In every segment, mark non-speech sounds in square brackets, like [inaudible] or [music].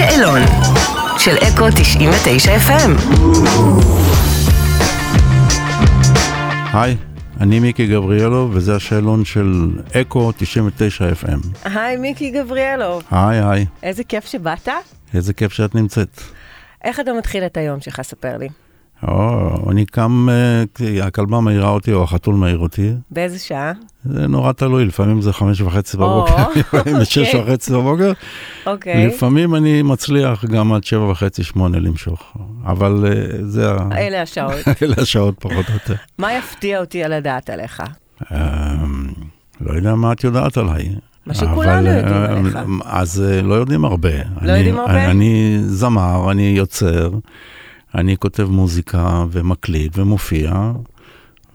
השאלון של אקו 99 FM. היי, אני מיקי גבריאלו, וזה השאלון של אקו 99 FM. היי, מיקי גבריאלו. היי, היי, איזה כיף שבאת. איזה כיף שאת נמצאת. איך אתה מתחיל את היום שלך? ספר לי. או, אני קם, אה, הכלבה מעירה אותי או החתול מעיר אותי. באיזה שעה? זה נורא תלוי, לפעמים זה חמש וחצי בבוקר, [laughs] לפעמים זה שש אוקיי. וחצי בבוקר. אוקיי. לפעמים אני מצליח גם עד שבע וחצי, שמונה למשוך. אבל אה, זה ה... אלה השעות. [laughs] אלה השעות פחות או יותר. מה יפתיע אותי על הדעת עליך? אה, לא יודע מה את יודעת עליי. מה שכולנו יודעים אה, עליך. אז לא יודעים הרבה. לא יודעים הרבה? אני זמר, אני יוצר, אני כותב מוזיקה ומקליט ומופיע.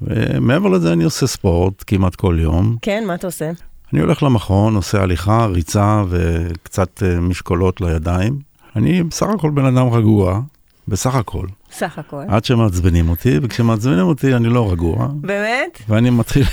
ומעבר לזה אני עושה ספורט כמעט כל יום. כן, מה אתה עושה? אני הולך למכון, עושה הליכה, ריצה וקצת אה, משקולות לידיים. אני בסך הכל בן אדם רגוע, בסך הכל. סך הכל. עד שמעצבנים אותי, וכשמעצבנים אותי אני לא רגוע. באמת? ואני מתחיל,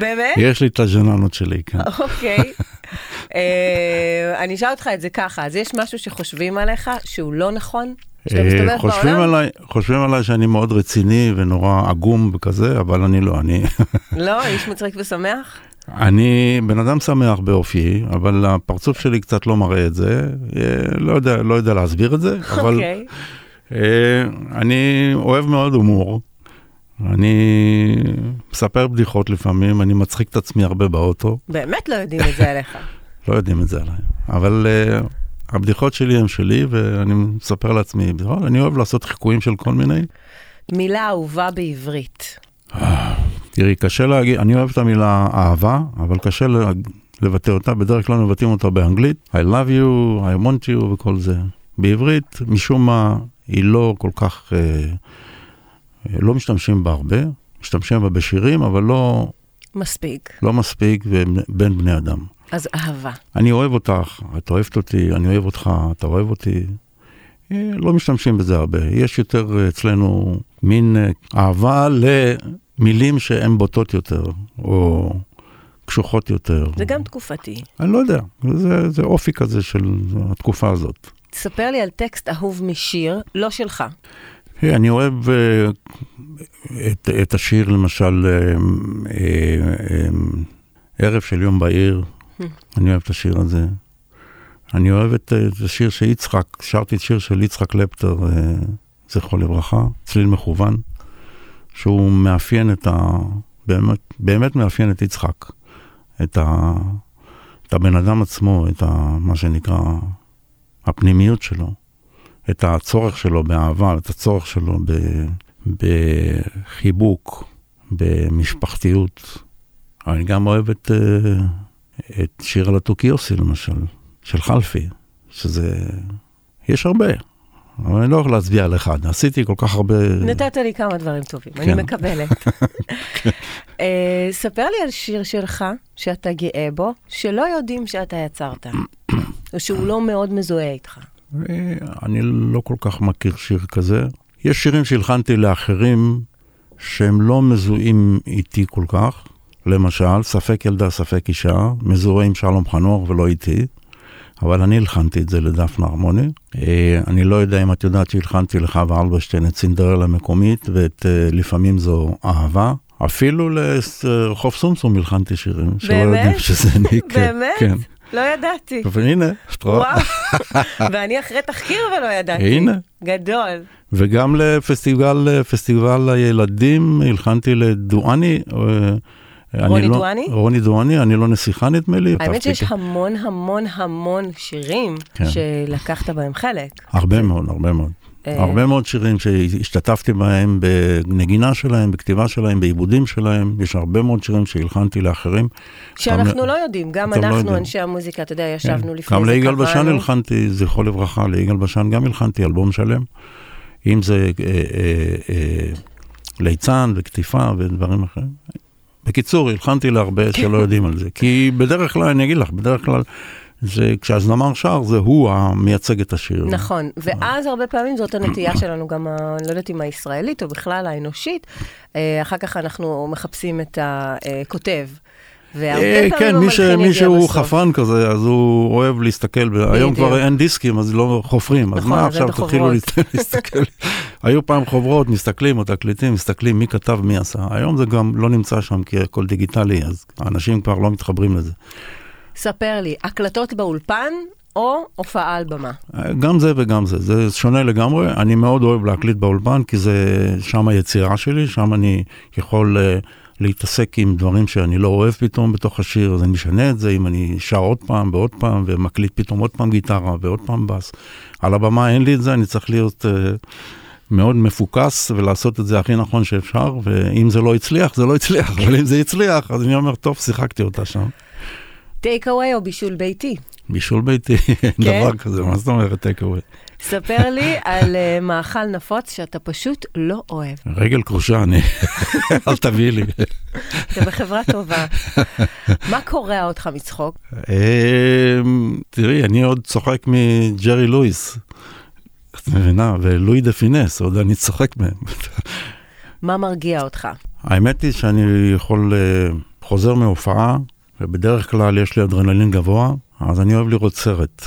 באמת? יש לי את הז'ננות שלי, כן. אוקיי. [laughs] אה, אני אשאל אותך את זה ככה, אז יש משהו שחושבים עליך שהוא לא נכון? אה, חושבים? עליי, חושבים עליי שאני מאוד רציני ונורא עגום וכזה, אבל אני לא, אני, [laughs] לא, איש מצחיק ושמח? אני בן אדם שמח באופיי, אבל הפרצוף שלי קצת לא מראה את זה, אה, לא יודע, לא יודע להסביר את זה, [laughs] אבל אוקיי. אה, אני אוהב מאוד הומור. אני מספר בדיחות לפעמים, אני מצחיק את עצמי הרבה באוטו, באמת לא יודעים את זה עליך. [laughs] לא יודעים את זה עליי, אבל הבדיחות שלי הן שלי ואני מספר לעצמי בדיחות, אני אוהב לעשות חיקויים של כל מיני. מילה אהובה בעברית. תראי, קשה להגיד, אני אוהב את המילה אהבה, אבל קשה לבטא אותה, בדרך כלל מבטאים אותה באנגלית, I love you, I want you וכל זה. בעברית, משום מה, היא לא כל כך, אה, אה, לא משתמשים בה הרבה, משתמשים בה בשירים, אבל לא, מספיק. לא מספיק בין בני אדם. אז אהבה. אני אוהב אותך, את אוהבת אותי, אני אוהב אותך, אתה אוהב אותי. אה, לא משתמשים בזה הרבה. יש יותר אה, אצלנו מין אה, אהבה למילים שהן בוטות יותר, או קשוחות יותר. זה גם תקופתי. אני לא יודע, זה, זה אופי כזה של התקופה הזאת. תספר לי על טקסט אהוב משיר, לא שלך. אה, אני אוהב אה, את, את השיר, למשל, אה, אה, ערב של יום בעיר, אני אוהב את השיר הזה. אני אוהב את, אה, את השיר של יצחק, שרתי את שיר של יצחק לפטר, אה, זכרו לברכה, צליל מכוון, שהוא מאפיין את ה... באמת, באמת מאפיין את יצחק, את, ה, את הבן אדם עצמו, את ה, מה שנקרא, הפנימיות שלו, את הצורך שלו באהבה, את הצורך שלו ב, בחיבוק, במשפחתיות. אני גם אוהב את, אה, את שיר על התוקיוסי למשל, של חלפי, שזה... יש הרבה, אבל אני לא יכול להצביע על אחד. עשיתי כל כך הרבה... נתת לי כמה דברים טובים, אני כן. מקבלת. [laughs] אה, ספר לי על שיר שלך, שאתה גאה בו, שלא יודעים שאתה יצרת, [coughs] או שהוא לא מאוד מזוהה איתך. אה, אני לא כל כך מכיר שיר כזה. יש שירים שהלחנתי לאחרים שהם לא מזוהים איתי כל כך. למשל, ספק ילדה, ספק אישה, מזוהה עם שלום חנוך ולא איתי. אבל אני הלחנתי את זה לדפנה הרמוני. אה, אני לא יודע אם את יודעת שהלחנתי לחווה אלברשטיין את סינדרלה מקומית ואת אה, לפעמים זו אהבה. אפילו לרחוב סומסום הלחנתי שירים שלא? יודעים שזה אני. כן, באמת? כן. לא ידעתי. והנה, את רואה? [laughs] ואני אחרי תחקיר ולא ידעתי. הנה. גדול. וגם לפסטיבל, פסטיבל הילדים, הלחנתי לדואני. רוני לא- דואני? רוני דואני, אני לא נסיכה נדמה לי. האמת שיש המון המון המון שירים כן. שלקחת בהם חלק. הרבה מאוד, הרבה מאוד. אה, הרבה מאוד שירים שהשתתפתי בהם בנגינה שלהם, בכתיבה שלהם, בעיבודים שלהם. יש הרבה מאוד שירים שהלחנתי לאחרים. שאנחנו גם- לא יודעים, גם לא אנחנו. אנשי המוזיקה, אתה יודע, ישבנו לפני גם זה, ליגאל בשן קבענו. הלחנתי, זכרו לברכה, ליגאל בשן גם הלחנתי אלבום שלם. אם זה אה, אה, ליצן וכתיפה ודברים אחרים. בקיצור, הלחנתי להרבה שלא יודעים על זה. כי בדרך כלל, אני אגיד לך, בדרך כלל, זה כשהזמר שר, זה הוא המייצג את השיר. נכון, ואז הרבה פעמים זאת הנטייה שלנו, גם, ה- אני לא יודעת אם הישראלית או בכלל האנושית, אה, אחר כך אנחנו מחפשים את הכותב. אה, כן, מי שהוא. חפן כזה, אז הוא אוהב להסתכל, היום. כבר אין דיסקים, אז לא חופרים, אז נכון, מה עכשיו תתחילו [laughs] להסתכל? היו פעם חוברות, מסתכלים או תקליטים, מסתכלים מי כתב, מי עשה. היום זה גם לא נמצא שם, כי הכל דיגיטלי, אז האנשים כבר לא מתחברים לזה. ספר לי, הקלטות באולפן או הופעה על במה? גם זה וגם זה, זה שונה לגמרי. אני מאוד אוהב להקליט באולפן, כי זה שם היצירה שלי, שם אני יכול uh, להתעסק עם דברים שאני לא אוהב פתאום בתוך השיר, אז אני משנה את זה, אם אני שר עוד פעם ועוד פעם, ומקליט פתאום עוד פעם גיטרה ועוד פעם בס. על הבמה אין לי את זה, אני צריך להיות uh, מאוד מפוקס ולעשות את זה הכי נכון שאפשר, ואם זה לא הצליח, זה לא הצליח, אבל אם זה הצליח, אז אני אומר, טוב, שיחקתי אותה שם. טייק אווי או בישול ביתי? בישול ביתי, [laughs] אין כן? דבר כזה, מה זאת אומרת take away? ספר לי על uh, מאכל נפוץ שאתה פשוט לא אוהב. רגל כרושה, אני, [laughs] אל תביאי לי. אתה בחברה טובה. מה קורע אותך מצחוק? אמ, תראי, אני עוד צוחק מג'רי לואיס, את מבינה? ולואי דה פינס, עוד אני צוחק מהם. מה מרגיע אותך? האמת היא שאני יכול, אה, חוזר מהופעה, ובדרך כלל יש לי אדרנלין גבוה, אז אני אוהב לראות סרט.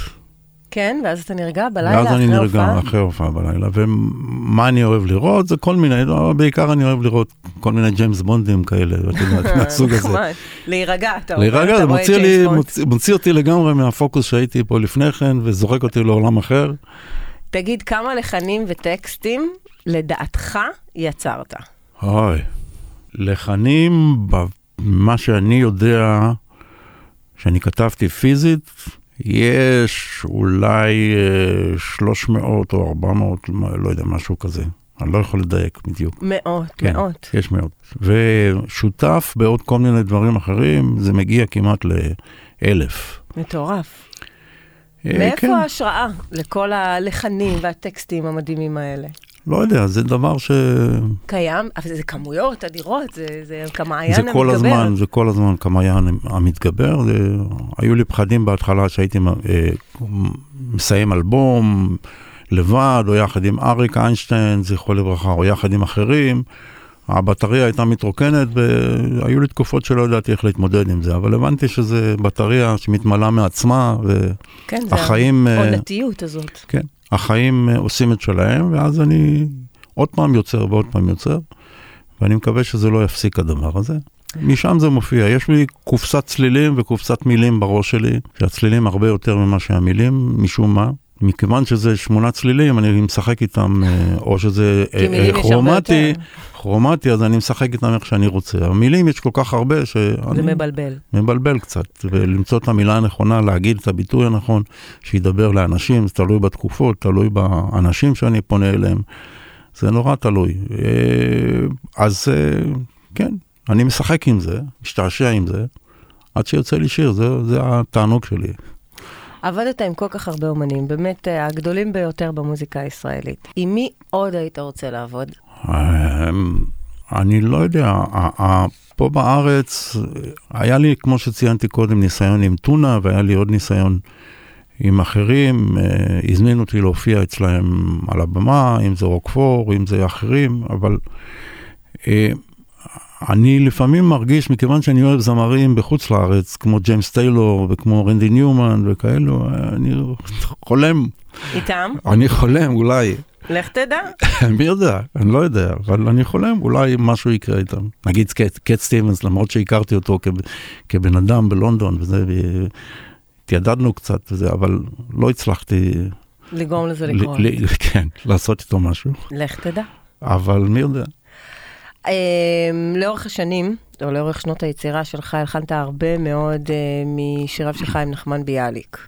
כן, ואז אתה נרגע בלילה ואז אני אחרי נרגע הופעה? אחרי הופעה בלילה. ומה אני אוהב לראות? זה כל מיני, אבל בעיקר אני אוהב לראות כל מיני ג'יימס בונדים כאלה, ואת יודעת, [laughs] מהסוג הזה. להירגע, אתה אומר, להירגע, זה מוציא, לי. מוציא, מוציא אותי לגמרי מהפוקוס שהייתי פה לפני כן, וזורק אותי לעולם אחר. תגיד, כמה לחנים וטקסטים לדעתך יצרת? אוי, לחנים, מה שאני יודע, שאני כתבתי פיזית, יש אולי אה, 300 או 400, מה- לא יודע, משהו כזה. אני לא יכול לדייק בדיוק. מאות, כן, מאות. יש מאות. ושותף בעוד כל מיני דברים אחרים, זה מגיע כמעט לאלף. מטורף. אה, מאיפה כן, ההשראה לכל הלחנים והטקסטים המדהימים האלה? לא יודע, זה דבר ש... קיים, אבל זה כמויות אדירות, זה, זה כמעיין זה המתגבר. כל הזמן, זה כל הזמן כמעיין המתגבר. זה, היו לי פחדים בהתחלה שהייתי אה, מסיים אלבום לבד, או יחד עם אריק איינשטיין, זכרו לברכה, או יחד עם אחרים. הבטריה הייתה מתרוקנת, והיו לי תקופות שלא ידעתי איך להתמודד עם זה, אבל הבנתי שזה בטריה שמתמלאה מעצמה, כן, זה והחיים... אה, העונתיות הזאת. כן, החיים אה, עושים את שלהם, ואז אני עוד פעם יוצר ועוד פעם יוצר, ואני מקווה שזה לא יפסיק הדבר הזה. משם זה מופיע, יש לי קופסת צלילים וקופסת מילים בראש שלי, שהצלילים הרבה יותר ממה שהמילים, משום מה. מכיוון שזה שמונה צלילים, אני משחק איתם, אה, או שזה [laughs] אה, כרומטי. כרומטי, אז אני משחק איתם איך שאני רוצה. המילים יש כל כך הרבה שאני זה מבלבל. מבלבל קצת, ולמצוא את המילה הנכונה, להגיד את הביטוי הנכון, שידבר לאנשים, זה תלוי בתקופות, תלוי באנשים שאני פונה אליהם, זה נורא תלוי. אה, אז כן, אני משחק עם זה, משתעשע עם זה, עד שיוצא לי שיר, זה, זה התענוג שלי. עבדת עם כל כך הרבה אומנים, באמת אה, הגדולים ביותר במוזיקה הישראלית. עם מי עוד היית רוצה לעבוד? אה, אני לא יודע, פה בארץ היה לי, כמו שציינתי קודם, ניסיון עם טונה, והיה לי עוד ניסיון עם אחרים. אה, הזמינו אותי להופיע אצלהם על הבמה, אם זה רוקפור, אם זה אחרים, אבל אה, אני לפעמים מרגיש, מכיוון שאני אוהב זמרים בחוץ לארץ, כמו ג'יימס טיילור וכמו רנדי ניומן וכאלו, אני חולם, איתם? אני חולם אולי. לך תדע. [laughs] מי יודע, אני לא יודע, אבל אני חולם, אולי משהו יקרה איתם. נגיד קט, קט סטיבנס, למרות שהכרתי אותו כ, כבן אדם בלונדון וזה, התיידדנו קצת וזה, אבל לא הצלחתי, לגרום לזה לקרות. כן, לעשות איתו משהו, לך תדע. אבל מי יודע. Um, לאורך השנים, או לאורך שנות היצירה שלך, הלחנת הרבה מאוד uh, משיריו שלך עם נחמן ביאליק.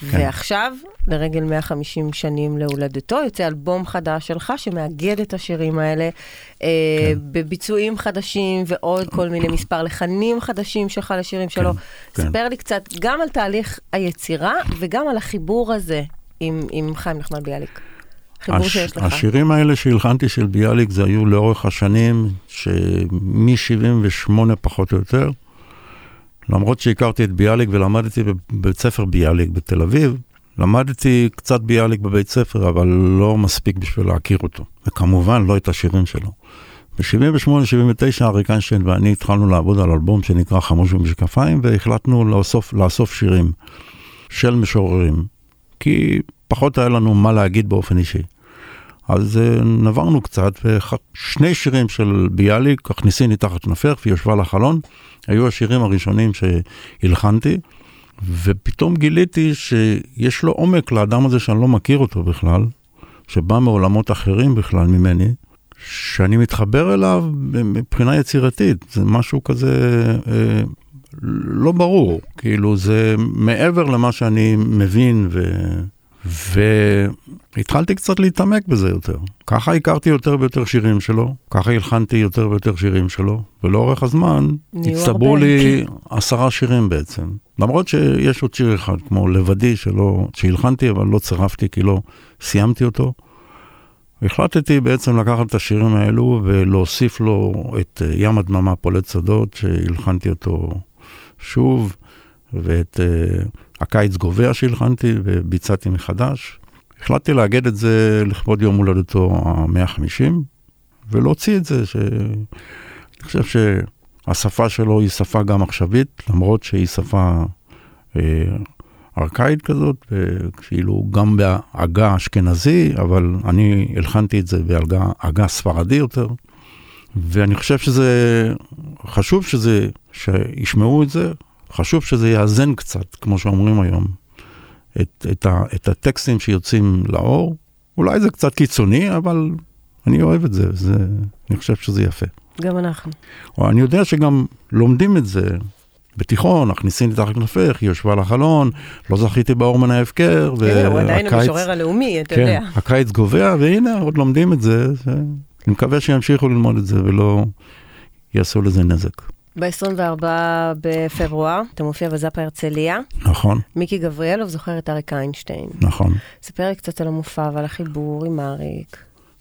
כן. ועכשיו, לרגל 150 שנים להולדתו, יוצא אלבום חדש שלך שמאגד את השירים האלה אה, כן. בביצועים חדשים ועוד כל מיני מספר לחנים חדשים שלך לשירים שלו. כן. ספר לי קצת גם על תהליך היצירה וגם על החיבור הזה עם, עם חיים נחמן ביאליק. חיבור הש, שיש לך. השירים האלה שהלחנתי של ביאליק, זה היו לאורך השנים, שמ-78 פחות או יותר, למרות שהכרתי את ביאליק ולמדתי בבית ספר ביאליק בתל אביב, למדתי קצת ביאליק בבית ספר, אבל לא מספיק בשביל להכיר אותו. וכמובן, לא את השירים שלו. ב-78-79 אריק איינשטיין ואני התחלנו לעבוד על אלבום שנקרא חמוש במשקפיים, והחלטנו לאסוף, לאסוף שירים של משוררים, כי פחות היה לנו מה להגיד באופן אישי. אז נברנו קצת, ושני שירים של ביאליק, הכניסיני תחת כנפך ויושבה לחלון, היו השירים הראשונים שהלחנתי, ופתאום גיליתי שיש לו עומק לאדם הזה שאני לא מכיר אותו בכלל, שבא מעולמות אחרים בכלל ממני, שאני מתחבר אליו מבחינה יצירתית, זה משהו כזה אה, לא ברור, כאילו זה מעבר למה שאני מבין ו... והתחלתי קצת להתעמק בזה יותר. ככה הכרתי יותר ויותר שירים שלו, ככה הלחנתי יותר ויותר שירים שלו, ולאורך הזמן הצטברו לי עשרה שירים בעצם. למרות שיש עוד שיר אחד, כמו לבדי, שלא, שהלחנתי, אבל לא צירפתי כי לא סיימתי אותו. החלטתי בעצם לקחת את השירים האלו ולהוסיף לו את אה, ים הדממה פולט שדות, שהלחנתי אותו שוב, ואת uh, הקיץ גובע שהלחנתי וביצעתי מחדש. החלטתי לאגד את זה לכבוד יום הולדתו ה-150, ולהוציא את זה, שאני חושב שהשפה שלו היא שפה גם עכשווית, למרות שהיא שפה אה, ארכאית כזאת, כאילו גם בעגה אשכנזי, אבל אני הלחנתי את זה בעגה ספרדי יותר. ואני חושב שזה, חשוב שזה, שישמעו את זה, חשוב שזה יאזן קצת, כמו שאומרים היום, את, את, ה, את הטקסטים שיוצאים לאור. אולי זה קצת קיצוני, אבל אני אוהב את זה, זה אני חושב שזה יפה. גם אנחנו. אני יודע שגם לומדים את זה בתיכון, הכניסים לי תחת כנפך, היא יושבה על החלון, לא זכיתי באור מן ההפקר. כן, הוא עדיין המשורר הלאומי, אתה כן, יודע. הקיץ גובע, והנה, עוד לומדים את זה. זה אני מקווה שימשיכו ללמוד את זה ולא יעשו לזה נזק. ב-24 בפברואר, אתה מופיע בזאפה הרצליה. נכון. מיקי גבריאלוב זוכר את אריק איינשטיין. נכון. ספר לי קצת על המופע ועל החיבור עם אריק.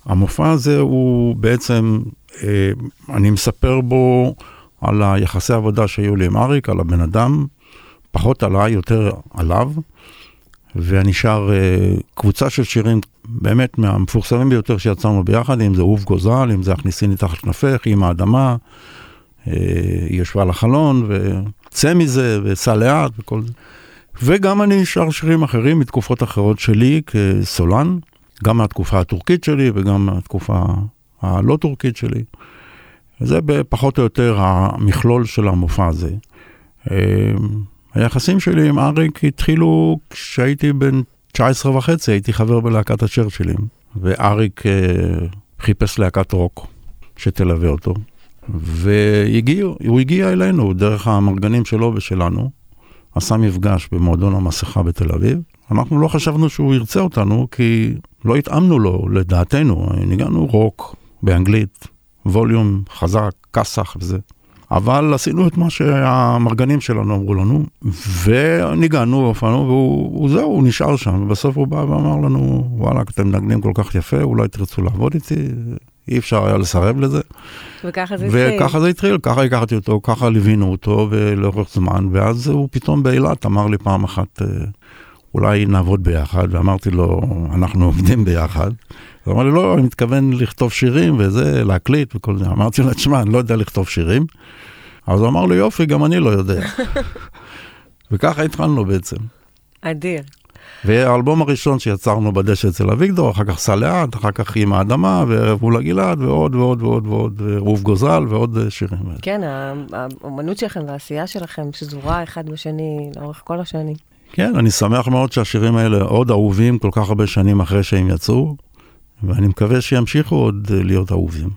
המופע הזה הוא בעצם, אה, אני מספר בו על היחסי עבודה שהיו לי עם אריק, על הבן אדם, פחות עליי, יותר עליו, ואני שר אה, קבוצה של שירים באמת מהמפורסמים ביותר שיצרנו ביחד, אם זה אוף גוזל, אם זה הכניסיני תחת כנפך, עם האדמה, היא יושבה על החלון, וצא מזה, וסע לאט וכל זה. וגם אני שר שירים אחרים מתקופות אחרות שלי כסולן, גם מהתקופה הטורקית שלי וגם מהתקופה הלא טורקית שלי. וזה פחות או יותר המכלול של המופע הזה. אה, היחסים שלי עם אריק התחילו כשהייתי בן 19 וחצי, הייתי חבר בלהקת הצ'רצ'ילים, ואריק אה, חיפש להקת רוק שתלווה אותו. והוא הגיע אלינו דרך המרגנים שלו ושלנו, עשה מפגש במועדון המסכה בתל אביב. אנחנו לא חשבנו שהוא ירצה אותנו, כי לא התאמנו לו, לדעתנו. ניגענו רוק באנגלית, ווליום חזק, כסח וזה. אבל עשינו את מה שהמרגנים שלנו אמרו לנו, וניגענו והופענו, והוא זהו, הוא נשאר שם, ובסוף הוא בא ואמר לנו, וואלה, אתם מנגנים כל כך יפה, אולי תרצו לעבוד איתי, אי אפשר היה לסרב לזה. וככה זה התחיל. וככה זה התחיל, ככה הכרתי אותו, ככה ליווינו אותו, ולאורך זמן, ואז הוא פתאום באילת אמר לי פעם אחת, אולי נעבוד ביחד, ואמרתי לו, אנחנו עובדים ביחד. הוא אמר לי, לא, אני מתכוון לכתוב שירים וזה, להקליט וכל זה. אמרתי לו, תשמע, אני לא יודע לכתוב שירים. אז הוא אמר לי, יופי, גם אני לא יודע. [laughs] וככה התחלנו בעצם. אדיר. והאלבום הראשון שיצרנו בדשא אצל אביגדור, אחר כך לאט, אחר כך עם האדמה, וערב מול הגלעד, ועוד ועוד ועוד ועוד, רוב גוזל ועוד שירים. כן, האומנות שלכם והעשייה שלכם שזורה אחד בשני לאורך כל השנים. כן, אני שמח מאוד שהשירים האלה עוד אהובים כל כך הרבה שנים אחרי שהם יצאו, ואני מקווה שימשיכו עוד להיות אהובים.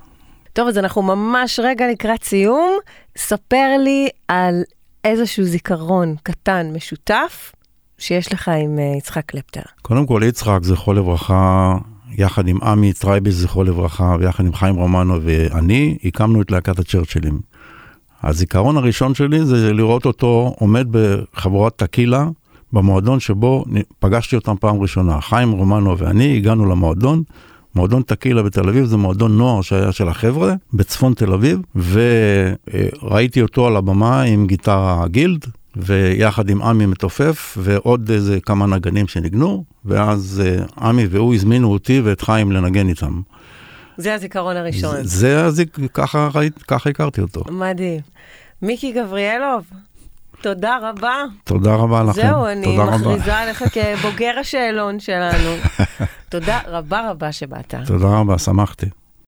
טוב, אז אנחנו ממש רגע לקראת סיום. ספר לי על איזשהו זיכרון קטן משותף שיש לך עם uh, יצחק קלפטר. קודם כל, יצחק, זכרו לברכה, יחד עם עמי טרייביץ', זכרו לברכה, ויחד עם חיים רומנו ואני, הקמנו את להקת הצ'רצ'ילים. הזיכרון הראשון שלי זה לראות אותו עומד בחבורת טקילה, במועדון שבו פגשתי אותם פעם ראשונה. חיים רומנו ואני הגענו למועדון, מועדון טקילה בתל אביב, זה מועדון נוער שהיה של החבר'ה, בצפון תל אביב, וראיתי אותו על הבמה עם גיטרה גילד, ויחד עם עמי מתופף, ועוד איזה כמה נגנים שניגנו, ואז עמי והוא הזמינו אותי ואת חיים לנגן איתם. זה הזיכרון הראשון. זה, זה ככה, ככה הכרתי אותו. מדהים. מיקי גבריאלוב, תודה רבה. תודה רבה לכם. זהו, אני. מכריזה עליך כבוגר השאלון שלנו. [laughs] תודה רבה רבה שבאת. תודה רבה, שמחתי.